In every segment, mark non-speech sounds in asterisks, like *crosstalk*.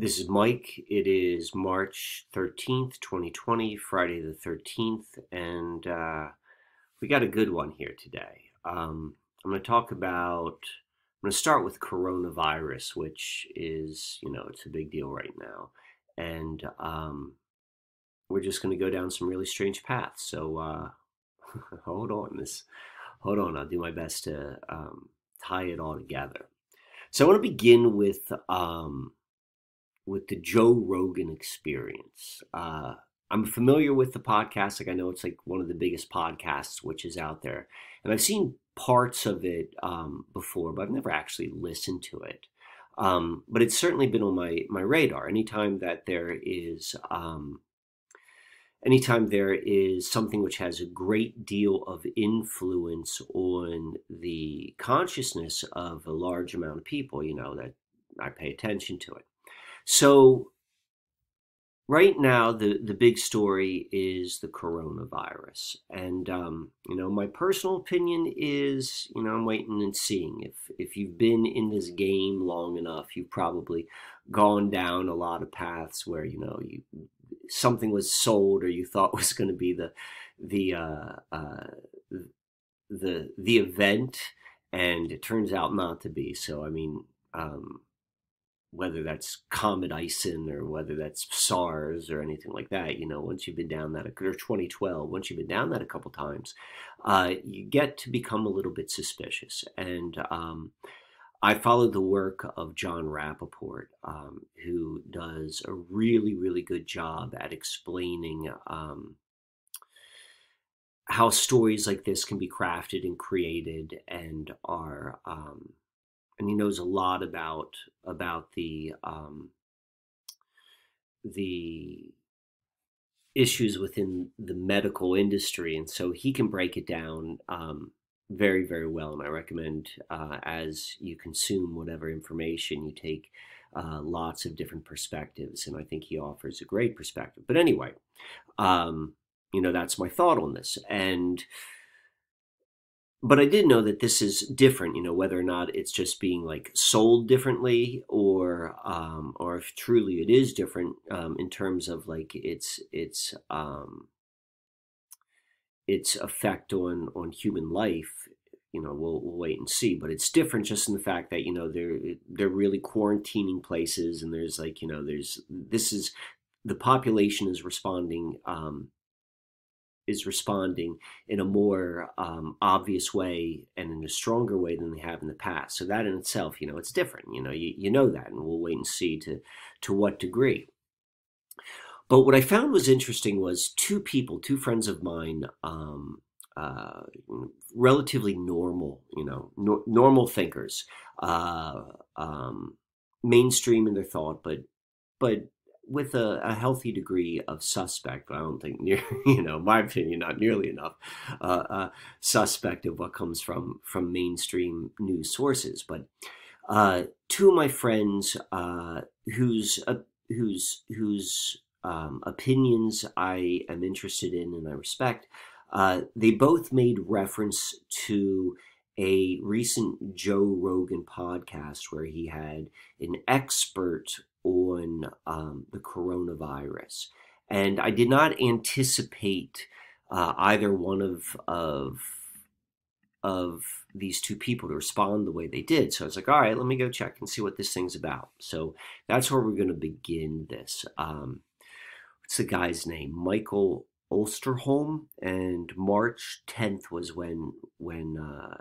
This is Mike. It is March 13th, 2020, Friday the 13th, and uh, we got a good one here today. Um, I'm going to talk about, I'm going to start with coronavirus, which is, you know, it's a big deal right now. And um, we're just going to go down some really strange paths. So uh, *laughs* hold on, this, hold on, I'll do my best to um, tie it all together. So I want to begin with um, with the Joe Rogan experience. Uh, I'm familiar with the podcast. Like I know it's like one of the biggest podcasts which is out there, and I've seen parts of it um, before, but I've never actually listened to it. Um, but it's certainly been on my my radar. Anytime that there is, um, anytime there is something which has a great deal of influence on the consciousness of a large amount of people, you know that I pay attention to it. So right now the the big story is the coronavirus. And um, you know my personal opinion is you know i'm waiting and seeing. If if you've been in this game long enough you've probably gone down a lot of paths where you know you something was sold or you thought *laughs* was going to be the the uh, uh, the the event and it turns out not to be. So i mean um, whether that's Comet Ison or whether that's SARS or anything like that, you know, once you've been down that, or 2012, once you've been down that a couple times, uh, you get to become a little bit suspicious. And um, I followed the work of Jon Rappoport, um, who does a really, really good job at explaining um, how stories like this can be crafted and created and are um, and he knows a lot about about the um, the issues within the medical industry, and so he can break it down um, very very well. And I recommend uh, as you consume whatever information you take. Uh, lots of different perspectives, and I think he offers a great perspective. But anyway, um, you know that's my thought on this, and but I did know that this is different, you know, whether or not it's just being like sold differently or um, or if truly it is different um, in terms of like its its um, its effect on on human life. You know, we'll, we'll wait and see. But it's different just in the fact that you know they're they're really quarantining places, and there's like you know there's this is the population is responding um, is responding in a more um, obvious way and in a stronger way than they have in the past. So that in itself, you know, it's different. You know, you, you know that, and we'll wait and see to to what degree. But what I found was interesting was two people, two friends of mine, um, uh, relatively normal, you know, no, normal thinkers, uh, um, mainstream in their thought, but but with a, a, healthy degree of suspect, but I don't think near, *laughs* you know, my opinion, not nearly enough, uh, uh, suspect of what comes from from mainstream news sources. But uh, two of my friends, uh, whose uh, whose whose um, opinions I am interested in and I respect, uh, they both made reference to a recent Joe Rogan podcast where he had an expert on um, the coronavirus. And I did not anticipate uh, either one of, of, of these two people to respond the way they did. So I was like, all right, let me go check and see what this thing's about. So that's where we're going to begin this. Um, what's the guy's name? Michael Osterholm. And March 10th was when, when uh,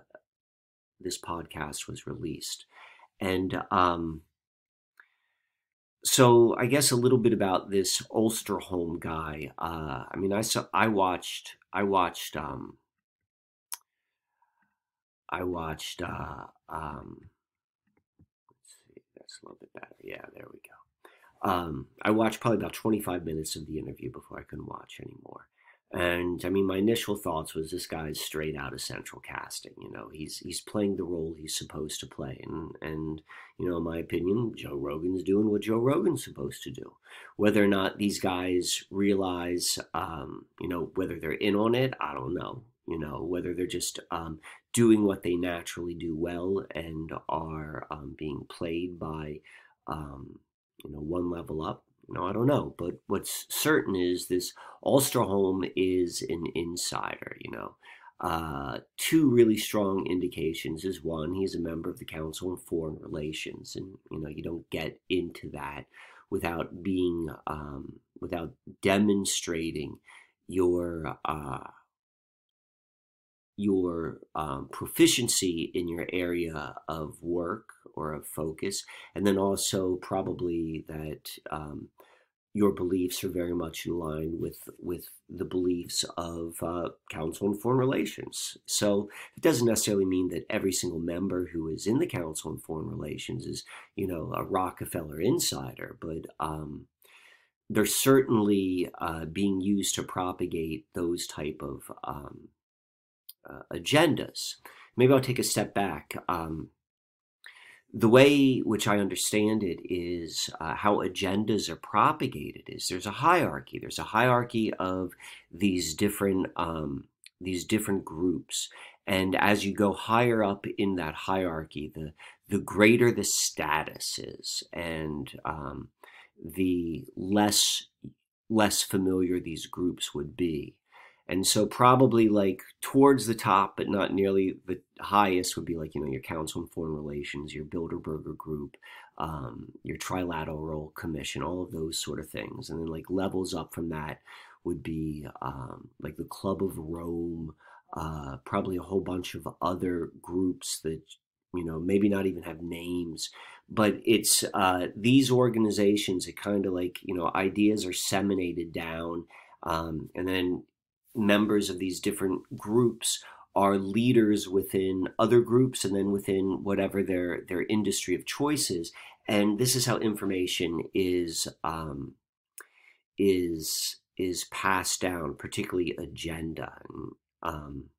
this podcast was released. And um, so I guess a little bit about this Osterholm guy. Uh, I mean, I saw, I watched, I watched, um, I watched, uh, um, let's see, that's a little bit better. Yeah, there we go. Um, I watched probably about 25 minutes of the interview before I couldn't watch anymore. And I mean, my initial thoughts was this guy's straight out of central casting. You know, he's he's playing the role he's supposed to play, and and you know, in my opinion, Joe Rogan's doing what Joe Rogan's supposed to do. Whether or not these guys realize, um, you know, whether they're in on it, I don't know. You know, whether they're just um, doing what they naturally do well and are um, being played by um, you know, one level up. You know, I don't know, but what's certain is this Osterholm is an insider. You know, uh, two really strong indications is one, he's a member of the Council on Foreign Relations, and you know, you don't get into that without being um, without demonstrating your uh, your um, proficiency in your area of work or of focus, and then also probably that um, your beliefs are very much in line with with the beliefs of uh, Council on Foreign Relations. So it doesn't necessarily mean that every single member who is in the Council on Foreign Relations is, you know, a Rockefeller insider, but um, they're certainly uh, being used to propagate those type of um, uh, agendas. Maybe I'll take a step back. Um, the way which I understand it is uh, how agendas are propagated is there's a hierarchy. There's a hierarchy of these different um, these different groups, and as you go higher up in that hierarchy, the the greater the status is, and um, the less less familiar these groups would be. And so probably like towards the top, but not nearly the highest would be like, you know, your Council on Foreign Relations, your Bilderberger Group, um, your Trilateral Commission, all of those sort of things. And then like levels up from that would be um, like the Club of Rome, uh, probably a whole bunch of other groups that, you know, maybe not even have names, but it's uh, these organizations that kind of like, you know, ideas are seminated down. Um, and then members of these different groups are leaders within other groups and then within whatever their their industry of choice is. And this is how information is um, is is passed down particularly agenda. And, um,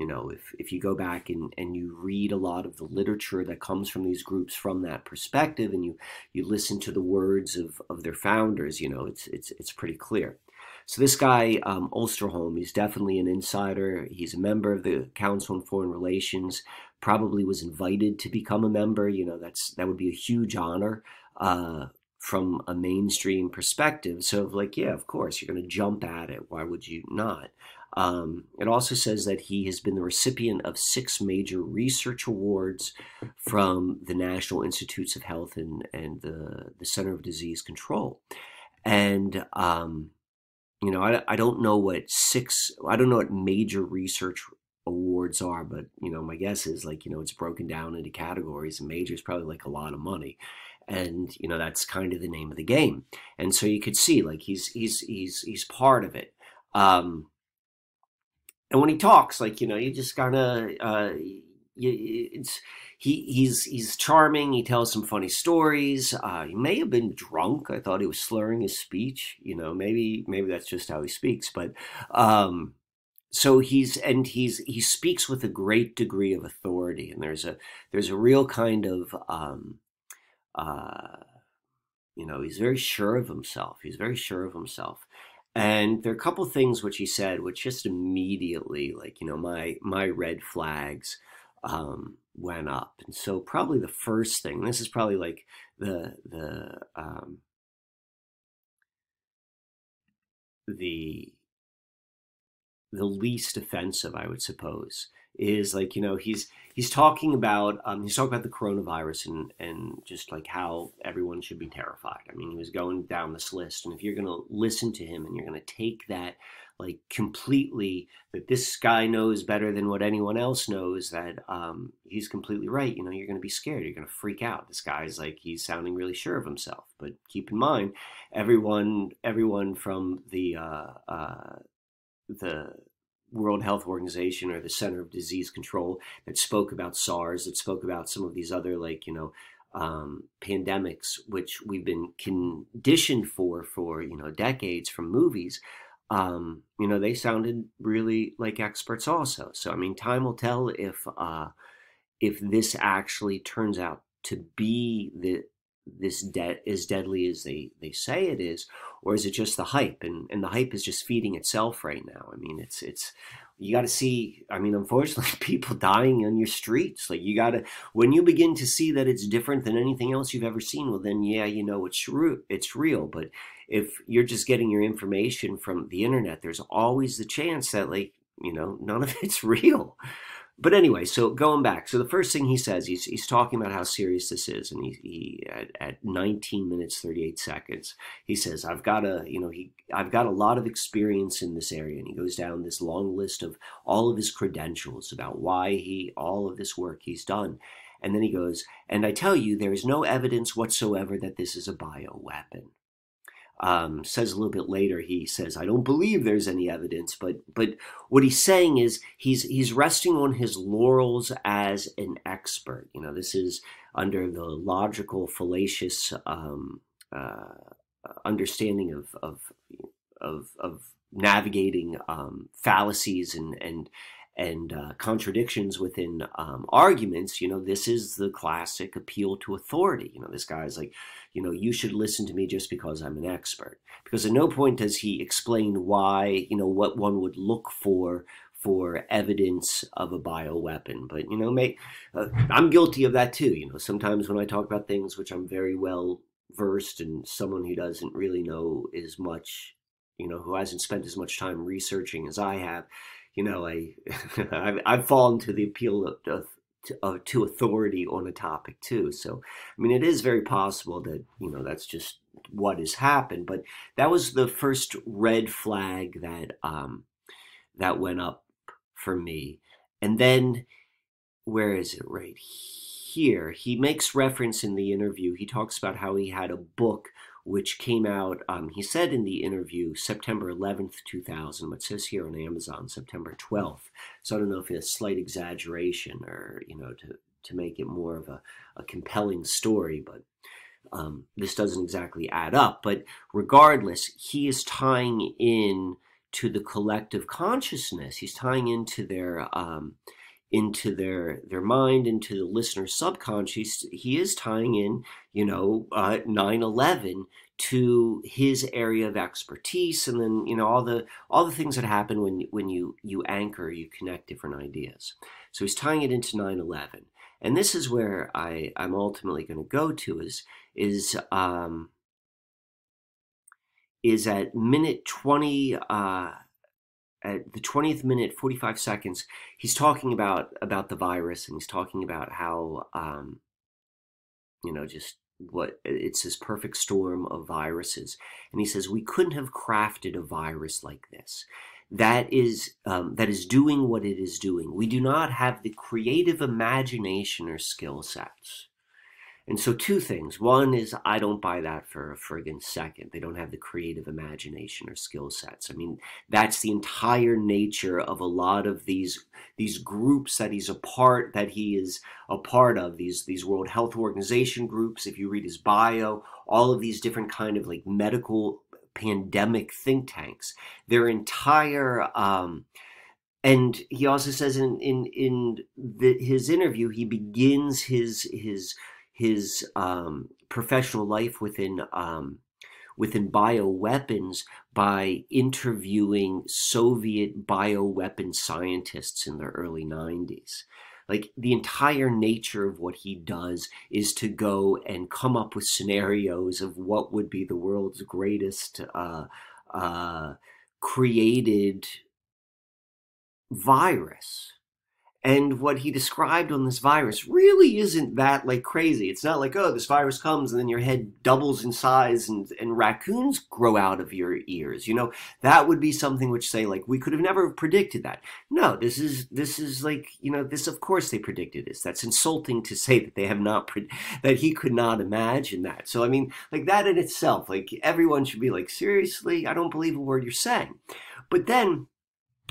you know if if you go back and and you read a lot of the literature that comes from these groups from that perspective and you you listen to the words of of their founders you know it's it's it's pretty clear so this guy, um, Osterholm, he's definitely an insider. He's a member of the Council on Foreign Relations. Probably was invited to become a member. You know, that's that would be a huge honor uh, from a mainstream perspective. So, like, yeah, of course, you're going to jump at it. Why would you not? Um, it also says that he has been the recipient of six major research awards from the National Institutes of Health and, and the, the Center of Disease Control. And um, you know, I, I don't know what six, I don't know what major research awards are, but, you know, my guess is like, you know, it's broken down into categories and major is probably like a lot of money. And, you know, that's kind of the name of the game. And so you could see like he's, he's, he's, he's part of it. Um, and when he talks, like, you know, you just kind of uh, it's, he he's he's charming. He tells some funny stories. Uh, he may have been drunk. I thought he was slurring his speech. You know, maybe maybe that's just how he speaks. But um, so he's and he's he speaks with a great degree of authority, and there's a there's a real kind of um, uh, you know he's very sure of himself. He's very sure of himself. And there are a couple things which he said, which just immediately, like you know, my my red flags um, went up. And so probably the first thing, this is probably like the the um, the the least offensive, I would suppose, is like you know he's he's talking about um, he's talking about the coronavirus and and just like how everyone should be terrified. I mean, he was going down this list, and if you're going to listen to him and you're going to take that like completely that this guy knows better than what anyone else knows that um, he's completely right you know you're going to be scared you're going to freak out. This guy's like he's sounding really sure of himself but keep in mind everyone everyone from the uh, uh, the World Health Organization or the Center of Disease Control that spoke about SARS, that spoke about some of these other like you know um, pandemics, which we've been conditioned for for you know decades from movies um, you know, they sounded really like experts also. So I mean, time will tell if uh, if this actually turns out to be the this debt as deadly as they they say it is or is it just the hype and and the hype is just feeding itself right now i mean it's it's you got to see i mean unfortunately *laughs* people dying on your streets. Like you got to when you begin to see that it's different than anything else you've ever seen well then yeah you know it's real it's real. But if you're just getting your information from the internet there's always the chance that like you know none of *laughs* it's real but anyway, so going back, so the first thing he says, he's, he's talking about how serious this is, and he, he at, at 19 minutes 38 seconds, he says, "I've got a, you know, he, I've got a lot of experience in this area," and he goes down this long list of all of his credentials about why he, all of this work he's done, and then he goes, "And I tell you, there is no evidence whatsoever that this is a bioweapon." Um, says a little bit later he says i don't believe there's any evidence but but what he's saying is he's he's resting on his laurels as an expert. You know this is under the logical fallacious um, uh, understanding of of of, of navigating um, fallacies and and and uh, contradictions within um, arguments, you know, this is the classic appeal to authority. You know, this guy's like, you know, you should listen to me just because I'm an expert. Because at no point does he explain why, you know, what one would look for for evidence of a bioweapon. But you know, uh, I'm guilty of that too. You know, sometimes when I talk about things which I'm very well versed, and someone who doesn't really know as much, you know, who hasn't spent as much time researching as I have, you know, I *laughs* I've, I've fallen to the appeal of, of to, to authority on a topic too. So, I mean, it is very possible that you know that's just what has happened. But that was the first red flag that um, that went up for me. And then, where is it? Right here, he makes reference in the interview. He talks about how he had a book which came out, um, he said in the interview, September 11th, 2000, what says here on Amazon, September 12th. So I don't know if it's a slight exaggeration or, you know, to, to make it more of a, a compelling story, but um, this doesn't exactly add up. But regardless, he is tying in to the collective consciousness. He's tying into their um, into their their mind, into the listener's subconscious. He is tying in, you know, uh, 9/11 to his area of expertise, and then you know all the all the things that happen when when you you anchor, you connect different ideas. So he's tying it into 9/11, and this is where I I'm ultimately going to go to is is um, is at minute 20. Uh, at the 20th minute 45 seconds he's talking about about the virus and he's talking about how um you know just what it's this perfect storm of viruses. And he says we couldn't have crafted a virus like this. That is um, that is doing what it is doing. We do not have the creative imagination or skill sets and so, two things. One is I don't buy that for a friggin' second. They don't have the creative imagination or skill sets. I mean, that's the entire nature of a lot of these these groups that he's a part that he is a part of. These these World Health Organization groups. If you read his bio, all of these different kind of like medical pandemic think tanks. Their entire um, and he also says in in in the, his interview, he begins his his his um, professional life within um, within bioweapons by interviewing Soviet bioweapon scientists in the early 90s. Like the entire nature of what he does is to go and come up with scenarios of what would be the world's greatest uh, uh, created virus and what he described on this virus really isn't that like crazy. It's not like, oh, this virus comes and then your head doubles in size and, and raccoons grow out of your ears. You know, that would be something which say like we could have never predicted that. No, this is this is like, you know, this of course they predicted this. That's insulting to say that they have not pre- that he could not imagine that. So I mean, like that in itself, like everyone should be like, seriously, I don't believe a word you're saying. But then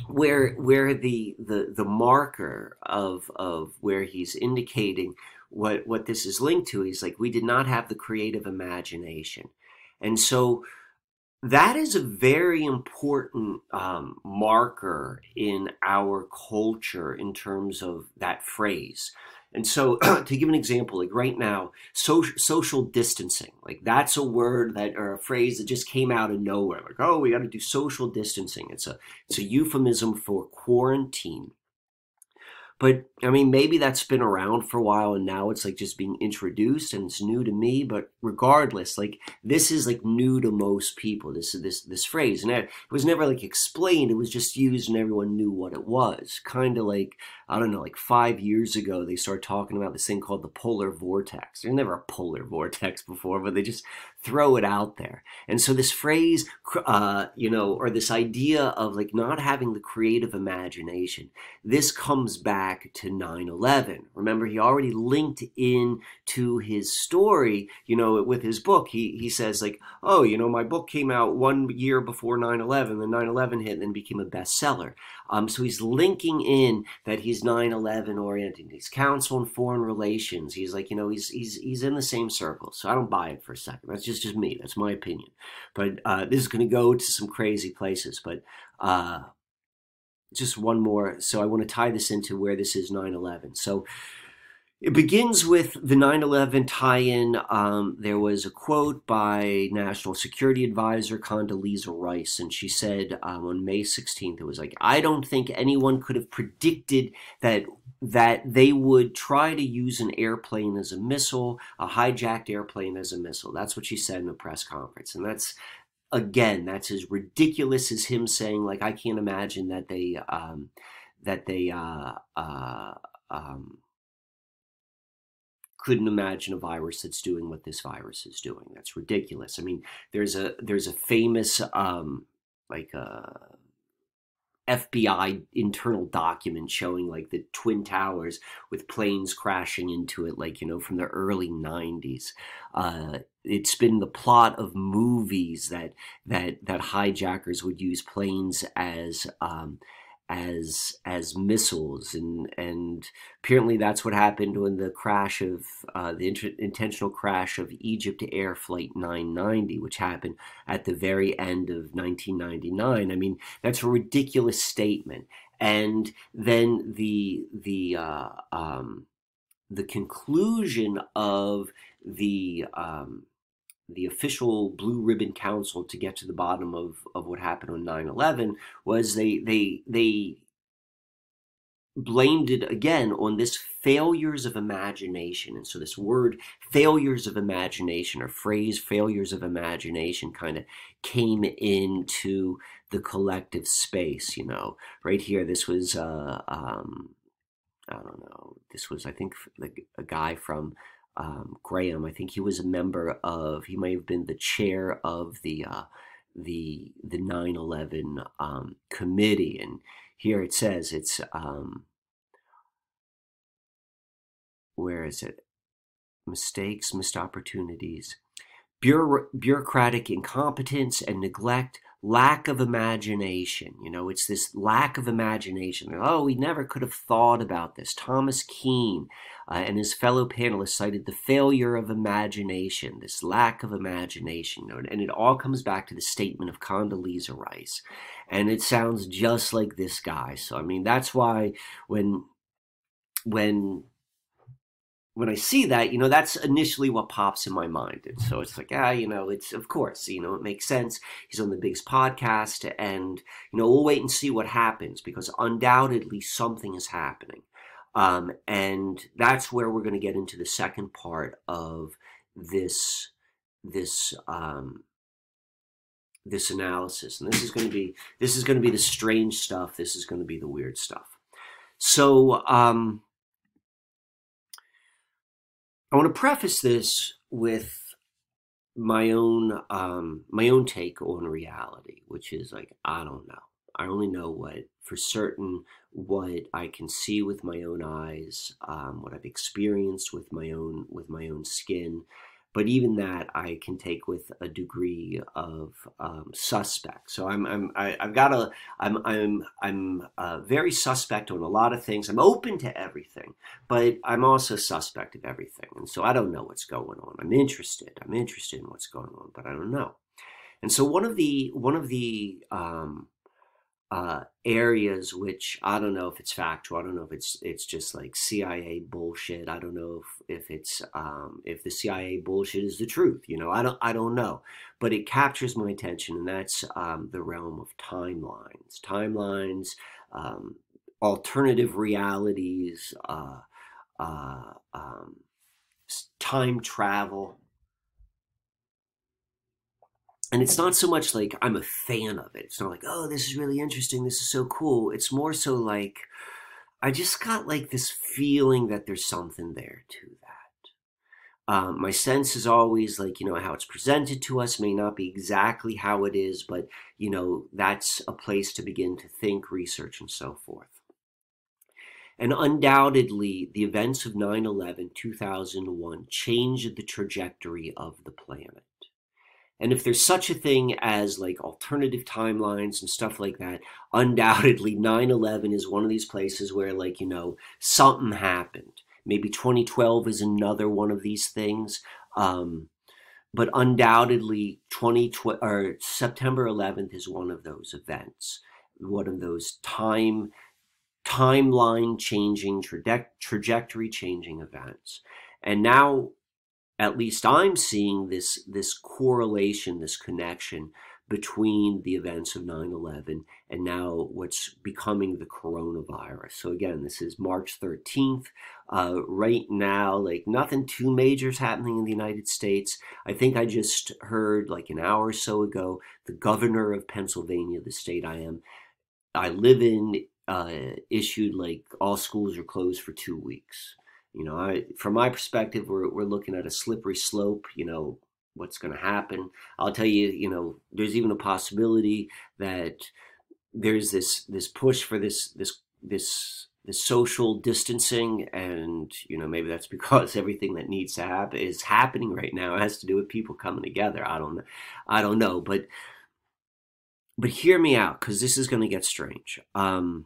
where where the the the marker of of where he's indicating what what this is linked to he's like we did not have the creative imagination. And so that is a very important um, marker in our culture in terms of that phrase And so, *clears throat* to give an example, like right now, social social distancing, like that's a word that or a phrase that just came out of nowhere. Like, oh, we got to do social distancing. It's a it's a euphemism for quarantine. But I mean, maybe that's been around for a while and now it's like just being introduced and it's new to me. But regardless, like this is like new to most people. This is this this phrase, and it was never like explained. It was just used and everyone knew what it was. Kind of like I don't know, like five years ago, they started talking about this thing called the polar vortex. There's never a polar *laughs* vortex before, but they just throw it out there. And so this phrase, uh, you know, or this idea of like not having the creative imagination, this comes back to 9-11. Remember, he already linked in to his story, you know, with his book. He, he says like, oh, you know, my book came out one year before 9-11, then 9-11 hit and then became a bestseller. Um, so he's linking in that he's 9/11 oriented. He's council and foreign relations. He's like, you know, he's he's he's in the same circle. So I don't buy it for a second. That's just just me. That's my opinion. But uh, this is going to go to some crazy places. But uh, just one more. So I want to tie this into where this is 9/11. So it begins with the 9 11 tie in. Um, there was a quote by National Security Advisor Condoleezza Rice, and she said um, on May 16th, it was like, I don't think anyone could have predicted that that they would try to use an airplane as a missile, a hijacked airplane as a missile. That's what she said in a press conference. And that's, again, that's as ridiculous as him saying, like, I can't imagine that they, um, that they, uh, uh, um, couldn't imagine a virus that's doing what this virus is doing. That's ridiculous. I mean, there's a there's a famous um, like uh, FBI internal document showing like the twin towers with planes crashing into it, like you know from the early '90s. Uh, it's been the plot of movies that that that hijackers would use planes as um, as as missiles and and apparently that's what happened when the crash of uh, the int- intentional crash of Egypt Air Flight 990 which happened at the very end of 1999 I mean that's a ridiculous statement. And then the the uh, um, the conclusion of the um, the official Blue Ribbon Council to get to the bottom of, of what happened on 9-11 was they they they blamed it again on this failures of imagination. And so this word failures of imagination or phrase failures of imagination kind of came into the collective space, you know. Right here, this was uh um I don't know, this was I think like a guy from um, Graham. I think he was a member of. He may have been the chair of the uh, the the 9/11 um, committee. And here it says it's um, where is it? Mistakes, missed opportunities, bureaucratic incompetence and neglect lack of imagination. You know, it's this lack of imagination. Oh, we never could have thought about this. Thomas Kean uh, and his fellow panelists cited the failure of imagination, this lack of imagination. You know, and it all comes back to the statement of Condoleezza Rice. And it sounds just like this guy. So, I mean, that's why when when when I see that, you know, that's initially what pops in my mind. And so it's like, ah, you know, it's of course, you know, it makes sense. He's on the biggest podcast, and you know, we'll wait and see what happens because undoubtedly something is happening. Um, and that's where we're going to get into the second part of this this um, this analysis, and this is going to be this is going to be the strange stuff. This is going to be the weird stuff. So. Um, I want to preface this with my own um, my own take on reality, which is like I don't know. I only know what for certain what I can see with my own eyes, um, what I've experienced with my own with my own skin, but even that I can take with a degree of um, suspect. So I'm I'm I, am i have got a I'm I'm I'm uh, very suspect on a lot of things. I'm open to everything, but I'm also suspect of everything, and so I don't know what's going on. I'm interested. I'm interested in what's going on, but I don't know. And so one of the one of the um, uh, areas which I don't know if it's factual. I don't know if it's it's just like CIA bullshit. I don't know if if it's um, if the CIA bullshit is the truth. You know, I don't I don't know, but it captures my attention, and that's um, the realm of timelines, timelines, um, alternative realities, uh, uh, um, time travel and it's not so much like I'm a fan of it. It's not like, oh, this is really interesting. This is so cool. It's more so like I just got like this feeling that there's something there to that. Um, my sense is always like, you know, how it's presented to us may not be exactly how it is, but, you know, that's a place to begin to think, research, and so forth. And undoubtedly, the events of 9 11 2001 changed the trajectory of the planet. And if there's such a thing as like alternative timelines and stuff like that, undoubtedly 9 11 is one of these places where, like, you know, something happened. Maybe 2012 is another one of these things. Um, but undoubtedly, 2012 or September 11th is one of those events, one of those time timeline changing, traje- trajectory changing events. And now at least I'm seeing this this correlation, this connection between the events of 9/11 and now what's becoming the coronavirus. So again, this is March 13th. Uh, right now, like nothing too major is happening in the United States. I think I just heard like an hour or so ago, the governor of Pennsylvania, the state I am, I live in, uh, issued like all schools are closed for two weeks. You know, I, from my perspective, we're, we're looking at a slippery slope. You know, what's going to happen. I'll tell you, you know, there's even a possibility that there's this this push for this this this this social distancing, and you know, maybe that's *laughs* because everything that needs to happen is happening right now. It has to do with people coming together. I don't. I don't know, but but hear me out because this is going to get strange. Um,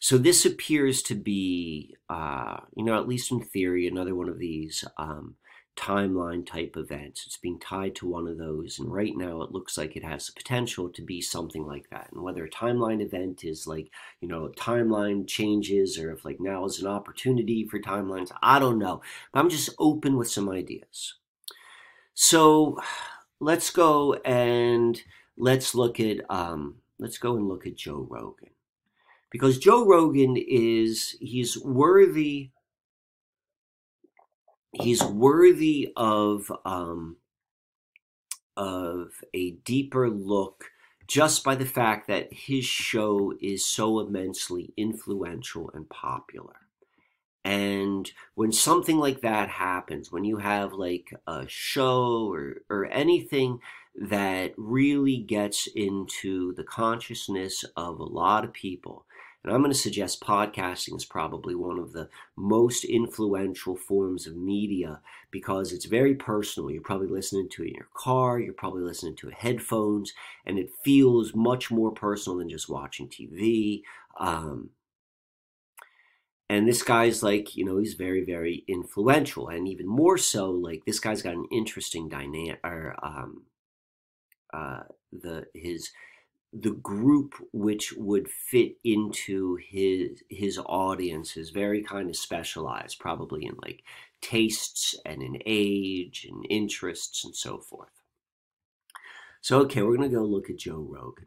so this appears to be, uh, you know, at least in theory, another one of these um, timeline type events. It's being tied to one of those, and right now it looks like it has the potential to be something like that. And whether a timeline event is like, you know, timeline changes, or if like now is an opportunity for timelines, I don't know. But I'm just open with some ideas. So let's go and let's look at um, let's go and look at Joe Rogan because Joe Rogan is he's worthy he's worthy of um, of a deeper look just by the fact that his show is so immensely influential and popular. And when something like that happens, when you have like a show or, or anything that really gets into the consciousness of a lot of people, and I'm going to suggest podcasting is probably one of the most influential forms of media because it's very personal. You're probably listening to it in your car, you're probably listening to it headphones, and it feels much more personal than just watching TV. Um, and this guy's like, you know, he's very, very influential, and even more so, like this guy's got an interesting dynamic, or um, uh, the his the group which would fit into his his audience is very kind of specialized probably in like tastes and in age and interests and so forth. So okay we're going to go look at joe rogan.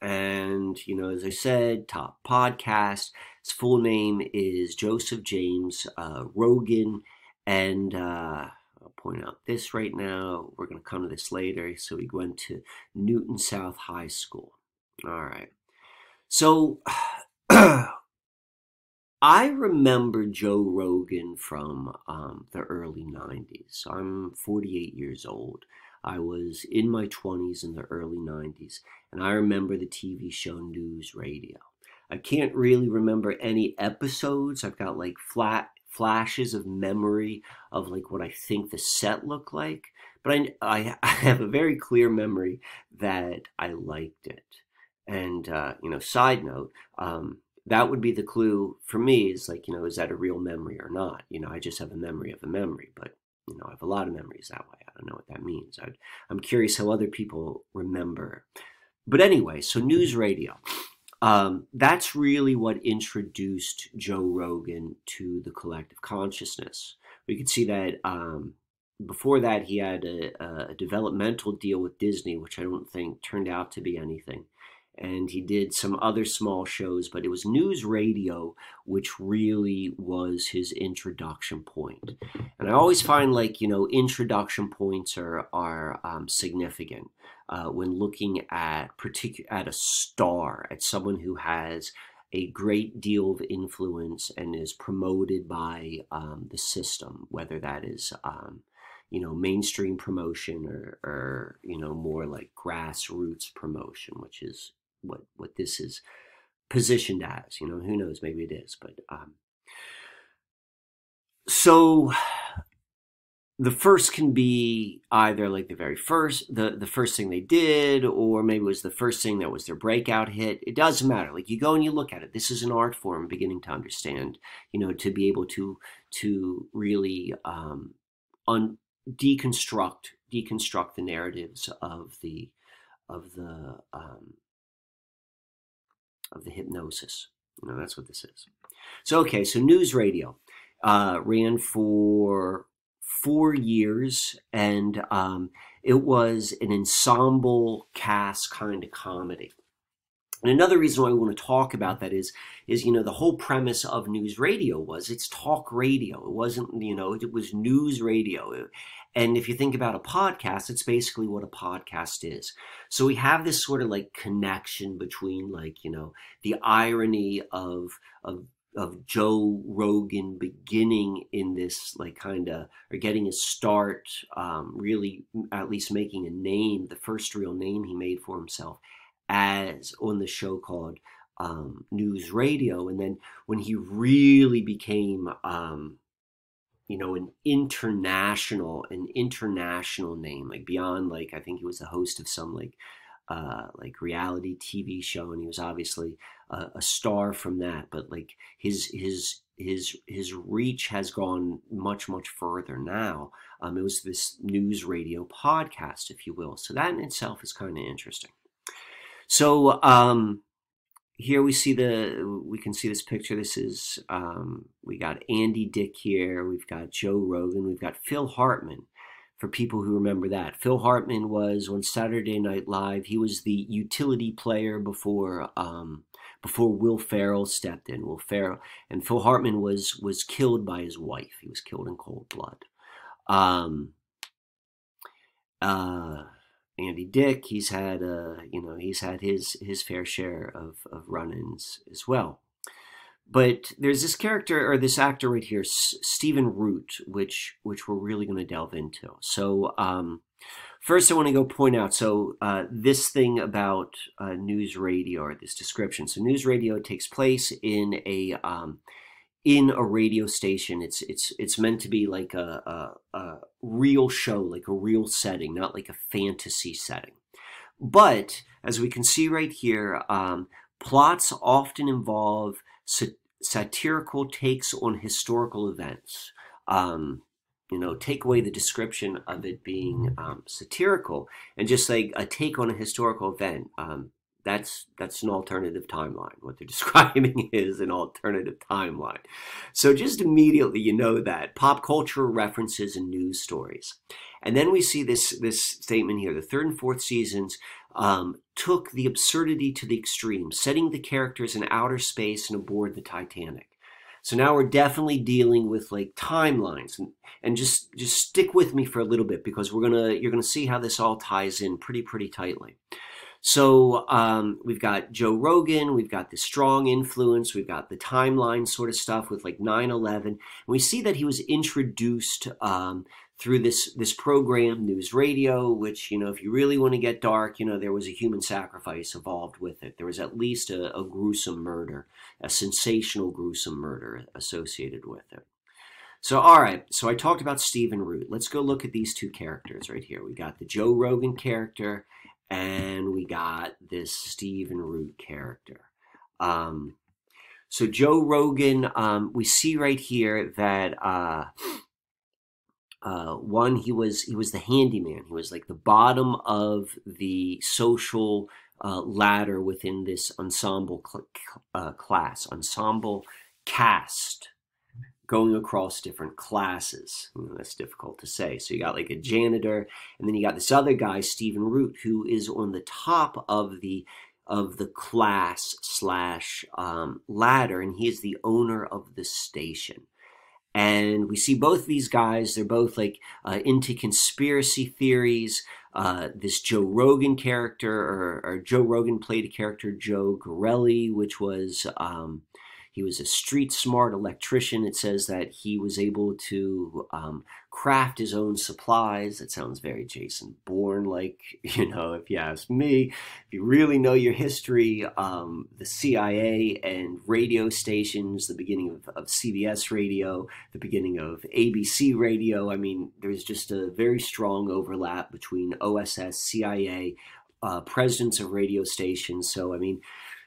And you know as i said top podcast his full name is joseph james uh, rogan. And uh, point out this right now. We're going to come to this later. So we went to Newton South High School. All right. So *clears throat* I remember Joe Rogan from um, the early 90s. I'm 48 years old. I was in my 20s in the early 90s, and I remember the TV show News Radio. I can't really remember any episodes. I've got like flat flashes of memory of like what I think the set looked like. But I, I, *laughs* I have a very clear memory that I liked it. And, uh, you know, side note, um, that would be the clue for me is like, you know, is that a real memory or not? You know, I just have a memory of a memory, but, you know, I have a lot of memories that way. I don't know what that means. i I'm curious how other people remember but anyway, so news radio. Um, that's really what introduced Joe Rogan to the collective consciousness. We could see that um, before that he had a, a, developmental deal with Disney, which I don't think turned out to be anything. And he did some other small shows, but it was news radio, which really was his introduction point. And I always find like you know introduction points are are um, significant uh, when looking at particular at a star, at someone who has a great deal of influence and is promoted by um, the system, whether that is um, you know mainstream promotion or, or you know more like grassroots promotion which is what what this is positioned as you know who knows maybe it is but um so the first can be either like the very first the the first thing they did or maybe it was the first thing that was their breakout hit it doesn't matter like you go and you look at it this is an art form beginning to understand you know to be able to to really um un, deconstruct deconstruct the narratives of the of the um, of the hypnosis. You know, that's what this is. So okay, so news radio uh, ran for four years, and um, it was an ensemble cast kind of comedy. And another reason why we want to talk about that is, is you know, the whole premise of news radio was it's talk radio. It wasn't, you know, it was news radio. And if you think about a podcast, it's basically what a podcast is. So we have this sort of like connection between like, you know, the irony of of of Joe Rogan beginning in this like kind of or getting a start, um, really at least making a name, the first real name he made for himself as on the show called um, News Radio. And then when he really became, um, you know, an international, an international name, like beyond like, I think he was the host of some like, uh, like reality TV show, and he was obviously a, a star from that. But like his his his his reach has gone much much further now. Um, it was this news radio podcast, if you will. So that in itself is kind of interesting. So um, here we see the we can see this picture. This is um, we got Andy Dick here. We've got Joe Rogan. We've got Phil Hartman. For people who remember that, Phil Hartman was on Saturday Night Live. He was the utility player before um, before Will Ferrell stepped in. Will Ferrell and Phil Hartman was was killed by his wife. He was killed in cold blood. Um, uh, Andy Dick, he's had uh, you know he's had his his fair share of of run-ins as well. But there's this character or this actor right here, S- Stephen Root, which which we're really going to delve into. So um, first, I want to go point out so uh, this thing about uh, news radio or this description. So news radio takes place in a um, in a radio station. It's it's it's meant to be like a, a, a real show, like a real setting, not like a fantasy setting. But as we can see right here, um, plots often involve satirical takes on historical events. Um, you know, take away the description of it being um, satirical and just like a take on a historical event. Um, that's that's an alternative timeline. What they're *laughs* describing is an alternative timeline. So just immediately you know that pop culture references and news stories. And then we see this this statement here: the third and fourth seasons um, took the absurdity to the extreme, setting the characters in outer space and aboard the Titanic. So now we're definitely dealing with like timelines and, and just just stick with me for a little bit because we're gonna you're gonna see how this all ties in pretty pretty tightly. So um, we've got Joe Rogan, we've got the strong influence, we've got the timeline sort of stuff with like 9 11. we see that he was introduced um, through this this program, News Radio, which, you know, if you really want to get dark, you know, there was a human sacrifice involved with it. There was at least a, a gruesome murder, a sensational, gruesome murder associated with it. So, all right, so I talked about Stephen Root. Let's go look at these two characters right here. We got the Joe Rogan character and we got this Stephen Root character. Um, so Joe Rogan, um, we see right here that uh, uh, one he was he was the handyman. He was like the bottom of the social uh, ladder within this ensemble cl- uh, class, ensemble cast going across different classes. that's difficult to say. So you got like a janitor, and then you got this other guy, Stephen Root, who is on the top of the of the class slash um, ladder, and he is the owner of the station. And we see both these guys, they're both like uh, into conspiracy theories. Uh, this Joe Rogan character, or, or, Joe Rogan played a character, Joe Garrelli, which was um, he was a street smart electrician. It says that he was able to um, craft his own supplies. That sounds very Jason Bourne like, *laughs* you know, if you ask me. If you really know your history, um, the CIA and radio stations, the beginning of, of CBS radio, the beginning of ABC radio, I mean, there's just a very strong overlap between OSS, CIA, uh, presidents of radio stations. So, I mean,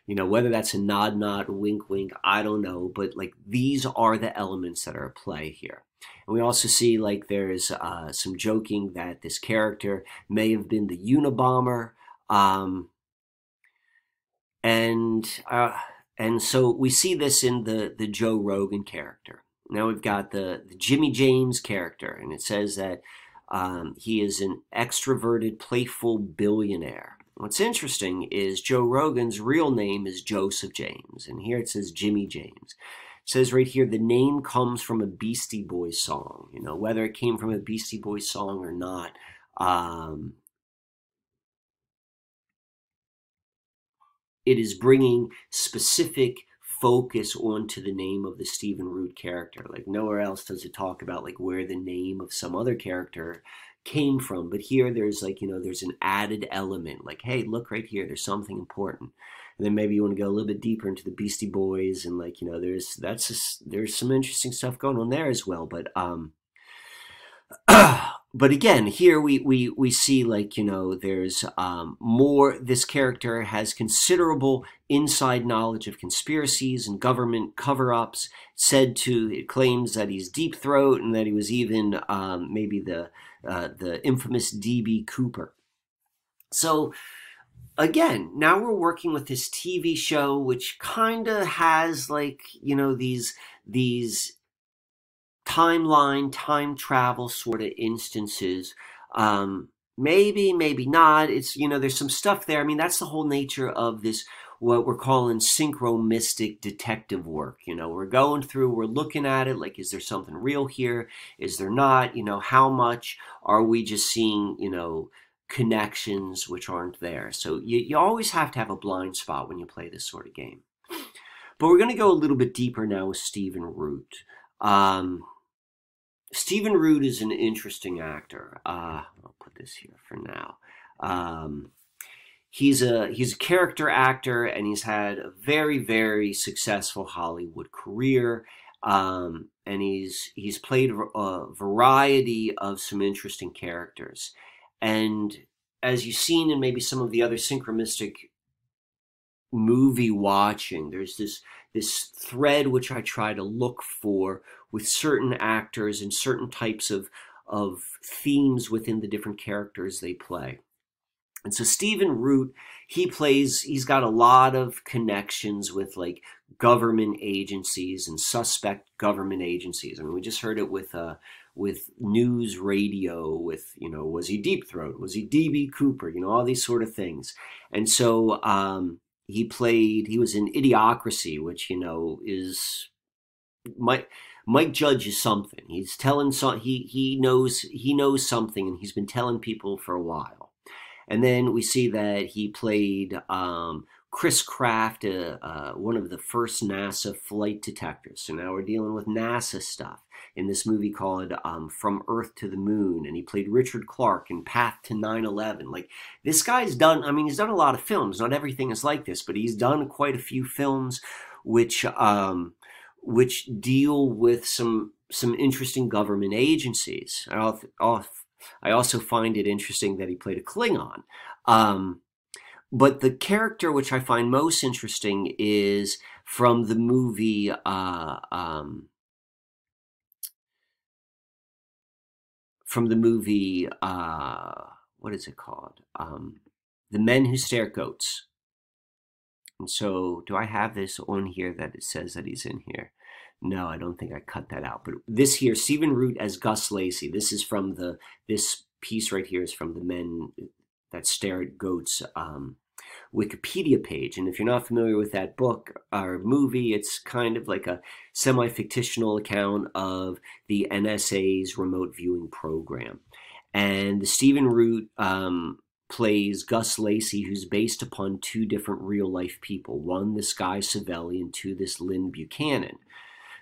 you know whether that's a nod nod wink wink i don't know but like these are the elements that are at play here. And we also see like there's uh, some joking that this character may have been the unabomber um, and uh, and so we see this in the the joe rogan character. Now we've got the, the jimmy james character and it says that um, he is an extroverted playful billionaire What's interesting is Joe Rogan's real name is Joseph James, and here it says Jimmy James. It says right here the name comes from a Beastie Boys song. You know, whether it came from a Beastie Boys song or not, um, it is bringing specific focus onto the name of the Stephen Root character. Like nowhere else does it talk about like where the name of some other character came from. But here there's like, you know, there's an added element like, hey, look right here, there's something important. And then maybe you want to go a little bit deeper into the Beastie Boys and like, you know, there's that's just, there's some interesting stuff going on there as well. But um *clears throat* but again, here we, we, we see like, you know, there's um, more, this character has considerable inside knowledge of conspiracies and government cover ups. Said to, it claims that he's deep throat and that he was even um, maybe the, uh, the infamous DB Cooper. So, again, now we're working with this TV show, which kind of has like, you know, these, these timeline, time travel sort of instances. Um, maybe, maybe not. It's, you know, there's some stuff there. I mean, that's the whole nature of this, what we're calling synchromystic detective work. You know, we're going through, we're looking at it like, is there something real here? Is there not? You know, how much are we just seeing, you know, connections which aren't there? So you, you always have to have a blind spot when you play this sort of game. But we're going to go a little bit deeper now with Stephen Root. Um, Stephen Root is an interesting actor. Uh, I'll put this here for now. Um, he's a he's a character actor, and he's had a very very successful Hollywood career. Um, and he's he's played a variety of some interesting characters. And as you've seen in maybe some of the other synchromystic movie watching, there's this this thread which I try to look for with certain actors and certain types of of themes within the different characters they play. And so Stephen Root, he plays, he's got a lot of connections with like government agencies and suspect government agencies. I mean, we just heard it with uh with news radio with you know was he deep throat? Was he db cooper? You know all these sort of things. And so um he played he was in idiocracy which you know is mike mike judge is something. He's telling so he he knows he knows something and he's been telling people for a while and then we see that he played um, Chris Kraft, uh, uh, one of the first NASA flight detectives. So now we're dealing with NASA stuff in this movie called um, From Earth to the Moon, and he played Richard Clarke in Path to 9 11. Like, this guy's done, I mean, he's done a lot of films. Not everything is like this, but he's done quite a few films which, um, which deal with some, some interesting government agencies. I, I also find it interesting that he played a Klingon. Um, but the character which I find most interesting is from the movie uh, um, from the movie uh, what is it called? Um, The Men Who Stare at Goats. And so, do I have this on here that it says that he's in here? No, I don't think I cut that out. But this here, Stephen Root as Gus Lacey. This is from the this piece right here is from the Men That Stare at Goats um, Wikipedia page. And if you're not familiar with that book or movie, it's kind of like a semi fictional account of the NSA's remote viewing program. And Stephen Root um, plays Gus Lacey, who's based upon two different real life people one, this Guy Savelli, and two, this Lyn Buchanan.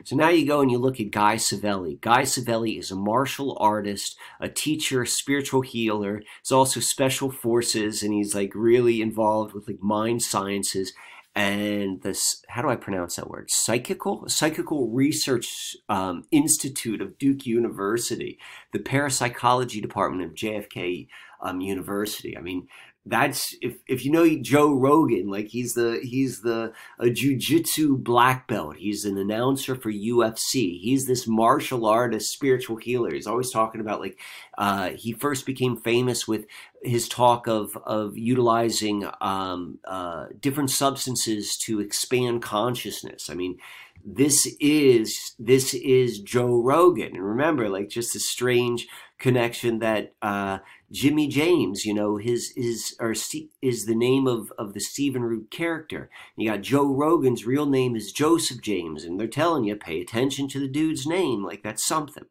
So now you go and you look at Guy Savelli. Guy Savelli is a martial artist, a teacher, spiritual healer. He's also special forces, and he's like really involved with like mind sciences and this how do I pronounce that word? Psychical Psychical Research um, Institute of Duke University, the parapsychology department of JFK um, University. I mean, that's if if you know Joe Rogan, like he's the he's the a jujitsu black belt. He's an announcer for UFC. He's this martial artist, spiritual healer. He's always talking about like uh, he first became famous with his talk of of utilizing um, uh, different substances to expand consciousness. I mean, this is this is Joe Rogan, and remember, like just a strange connection that uh, Jimmy James, you know, his is or is the name of of the Stephen Root character. You got Joe Rogan's real name is Joseph James, and they're telling you pay attention to the dude's name, like that's something.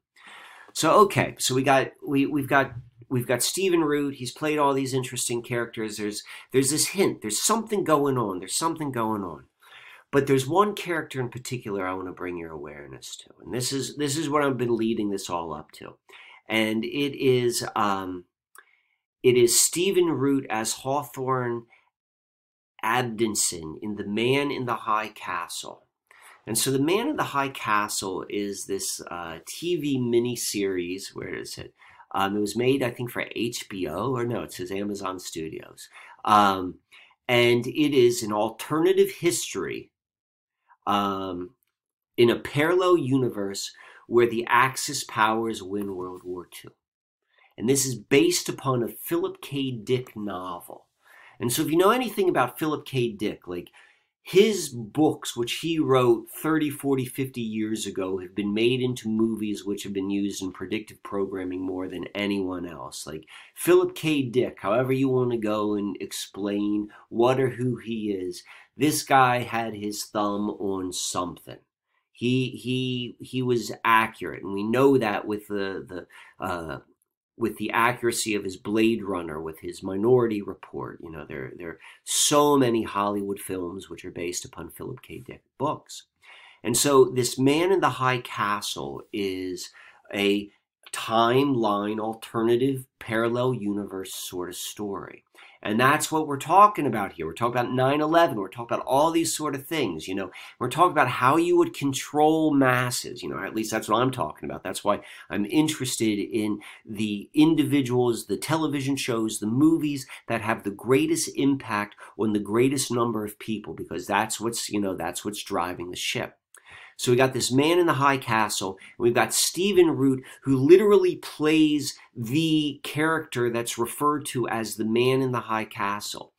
So okay, so we got we we've got we've got Stephen Root. He's played all these interesting characters. There's there's this hint. There's something going on. There's something going on. But there's one character in particular I want to bring your awareness to, and this is this is what I've been leading this all up to and it is um, it is Stephen Root as Hawthorne Abendsen in The Man in the High Castle. And so, The Man in the High Castle is this uh, TV miniseries. Where is it? Um, it was made, I think, for HBO, or no, it says Amazon Studios. Um, and it is an alternative history um, in a parallel universe where the Axis powers win World War II. And this is based upon a Philip K. Dick novel. And so, if you know anything about Philip K. Dick, like his books, which he wrote 30, 40, 50 years ago, have been made into movies which have been used in predictive programming more than anyone else. Like Philip K. Dick, however you want to go and explain what or who he is, this guy had his thumb on something he he he was accurate, and we know that with the the uh, with the accuracy of his Blade Runner, with his Minority Report. You know, there there are so many Hollywood films which are based upon Philip K. Dick books, and so this Man in the High Castle is a timeline alternative parallel universe sort of story and that's what we're talking about here. We're talking about 9 11. We're talking about all these sort of things. You know, we're talking about how you would control masses. You know, at least that's what I'm talking about. That's why I'm interested in the individuals, the television shows, the movies that have the greatest impact on the greatest number of people, because that's what's, you know, that's what's driving the ship. So we got this man in the high castle, and we've got Stephen Root, who literally plays the character that's referred to as the man in the high castle.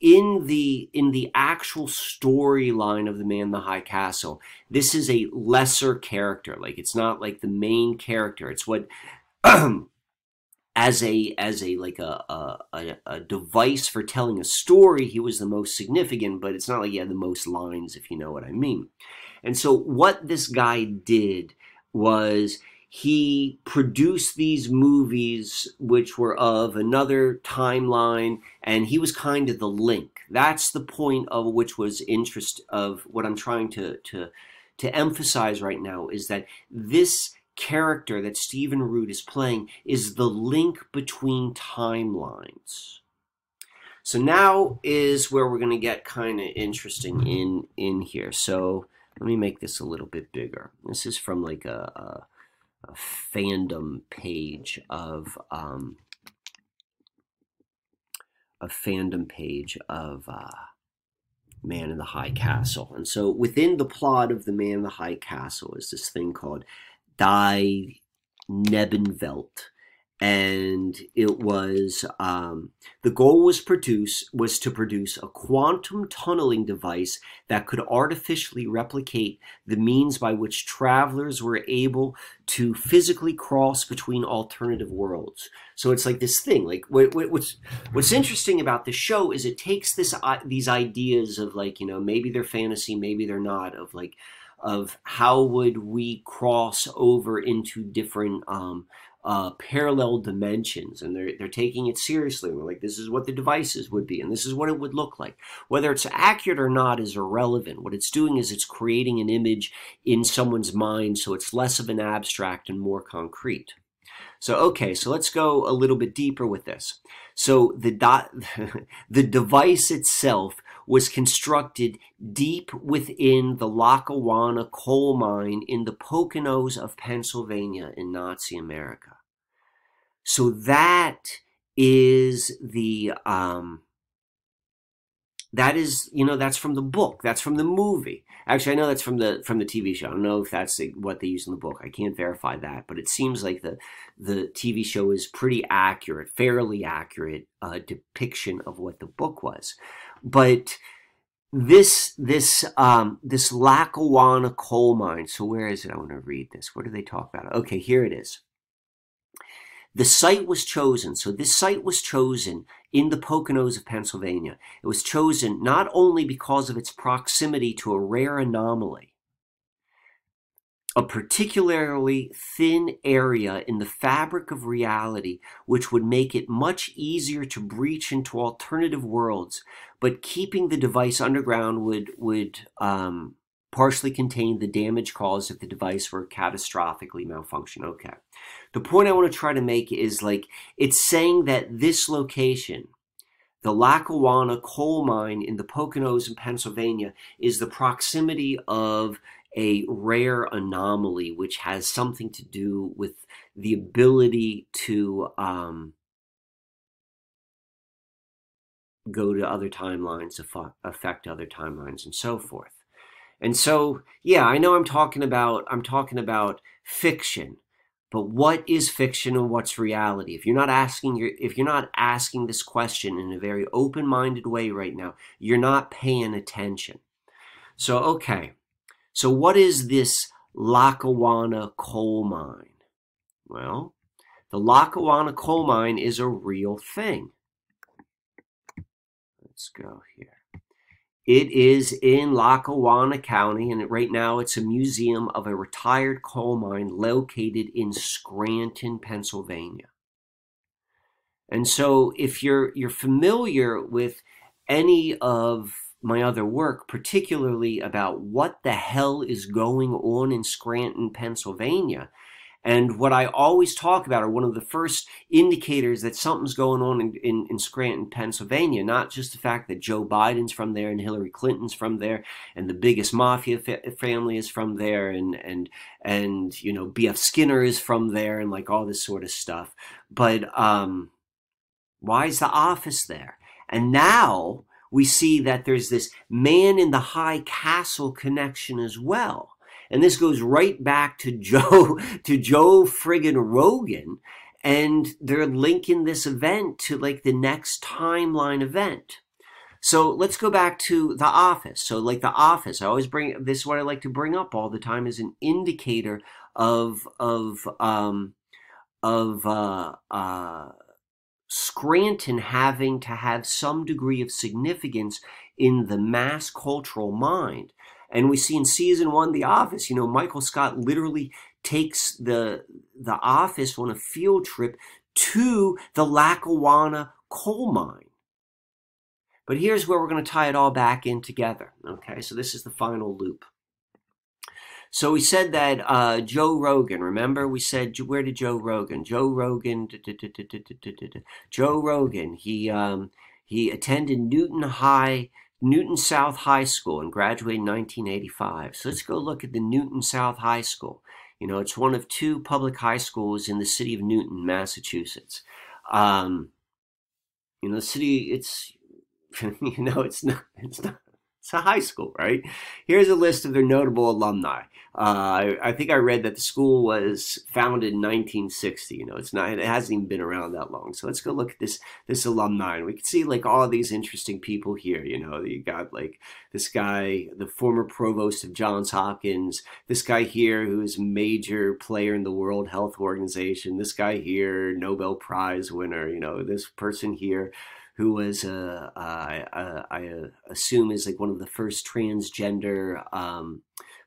In the in the actual storyline of the man in the high castle, this is a lesser character. Like it's not like the main character. It's what *clears throat* as a as a like a, a a device for telling a story, he was the most significant. But it's not like he had the most lines, if you know what I mean. And so what this guy did was he produced these movies which were of another timeline and he was kind of the link. That's the point of which was interest of what i'm trying to to to emphasize right now is that this character that stephen root is playing is the link between timelines. So now is where we're going to get kind of interesting in in here. So let me make this a little bit bigger. This is from like a, a, a fandom page of um, a fandom page of uh, Man in the High Castle. And so within the plot of the Man in the High Castle is this thing called Die Nebenwelt. And it was um, the goal was produce was to produce a quantum tunneling device that could artificially replicate the means by which travelers were able to physically cross between alternative worlds. So it's like this thing. Like what, what's what's interesting about the show is it takes this uh, these ideas of like you know maybe they're fantasy, maybe they're not of like of how would we cross over into different um, uh, parallel dimensions and they're, they're taking it seriously. We're like, this is what the devices would be and this is what it would look like. Whether it's accurate or not is irrelevant. What it's doing is it's creating an image in someone's mind so it's less of an abstract and more concrete. So, okay, so let's go a little bit deeper with this. So the, dot, *laughs* the device itself was constructed deep within the Lackawanna coal mine in the Poconos of Pennsylvania in Nazi America. So that is the um, that is you know that's from the book that's from the movie. Actually i know that's from the from the tv show. I don't know if that's what they use in the book. I can't verify that but it seems like the the tv show is pretty accurate fairly accurate uh, depiction of what the book was. But this this um this lackawanna coal mine so where is it? I want to read this. What do they talk about? Okay here it is the site was chosen. So this site was chosen in the Poconos of Pennsylvania. It was chosen not only because of its proximity to a rare anomaly, a particularly thin area in the fabric of reality, which would make it much easier to breach into alternative worlds, but keeping the device underground would would um, partially contain the damage caused if the device were catastrophically malfunction. Okay the point I want to try to make is like it's saying that this location, the Lackawanna coal mine in the Poconos in Pennsylvania, is the proximity of a rare anomaly which has something to do with the ability to um, go to other timelines, affect other timelines, and so forth. And so, yeah, I know I'm talking about I'm talking about fiction, but what is fiction and what's reality? If you're not asking your, if you're not asking this question in a very open-minded way right now, you're not paying attention. So okay, so what is this Lackawanna coal mine? Well, the Lackawanna coal mine is a real thing. Let's go here. It is in Lackawanna County, and right now it's a museum of a retired coal mine located in Scranton, Pennsylvania. And so, if you're you're familiar with any of my other work, particularly about what the hell is going on in Scranton, Pennsylvania, and what I always talk about are one of the first indicators that something's going on in, in, in, Scranton, Pennsylvania. Not just the fact that Joe Biden's from there and Hillary Clinton's from there, and the biggest mafia fa- family is from there, and and and you know B.F. Skinner is from there, and like all this sort of stuff. But um, why is the office there? And now we see that there's this man in the high castle connection as well and this goes right back to Joe, *laughs* to Joe friggin' Rogan. And they're linking this event to like the next timeline event. So let's go back to the office. So like the office, I always bring this is what I like to bring up all the time as an indicator of of um, of uh, uh, Scranton having to have some degree of significance in the mass cultural mind. And we see in season one, The Office, you know, Michael Scott literally takes the the office on a field trip to the Lackawanna coal mine. But here's where we're going to tie it all back in together. Okay, so this is the final loop. So we said that uh, Joe Rogan, remember we said, where did Joe Rogan? Joe Rogan, Joe Rogan, he, um, he attended Newton High Newton South High School and graduated in 1985. So let's go look at the Newton South High School. You know, it's one of two public high schools in the city of Newton, Massachusetts. Um, you know, the city, it's, *laughs* you know, it's not, it's not, It's a high school, right? Here's a list of their notable alumni. Uh, I, I, think I read that the school was founded in 1960. You know, it's not, it hasn't even been around that long. So let's go look at this this alumni, and we can see like all these interesting people here. You know, you got like this guy, the former provost of Johns Hopkins. This guy here, who is major player in the World Health Organization. This guy here, Nobel Prize winner. You know, this person here who was, uh, uh, I, I assume, is like one of the first transgender um,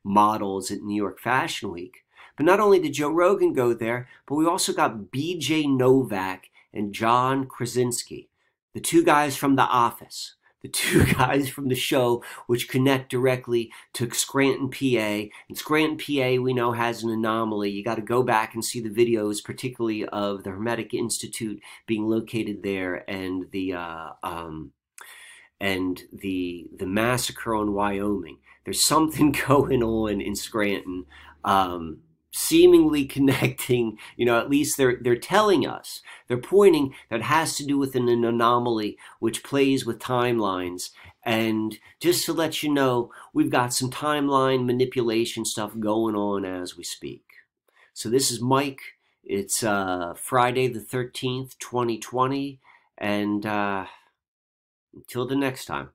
models at New York Fashion Week. But not only did Joe Rogan go there, but we also got BJ Novak and John Krasinski, the two guys from The Office the two *laughs* guys from the show, which connect directly to Scranton, PA. And Scranton, PA, we know has an anomaly. You got to go back and see the videos, particularly of the Hermetic Institute being located there and the uh, um, and the the massacre on Wyoming. There's something *laughs* going on in Scranton. Um, seemingly connecting, you know, at least they're they're telling us, they're pointing that has to do with an, an anomaly which plays with timelines. And just to let you know, we've got some timeline manipulation stuff going on as we speak. So this is Mike. It's uh, Friday the 13th, 2020. And uh, until the next time.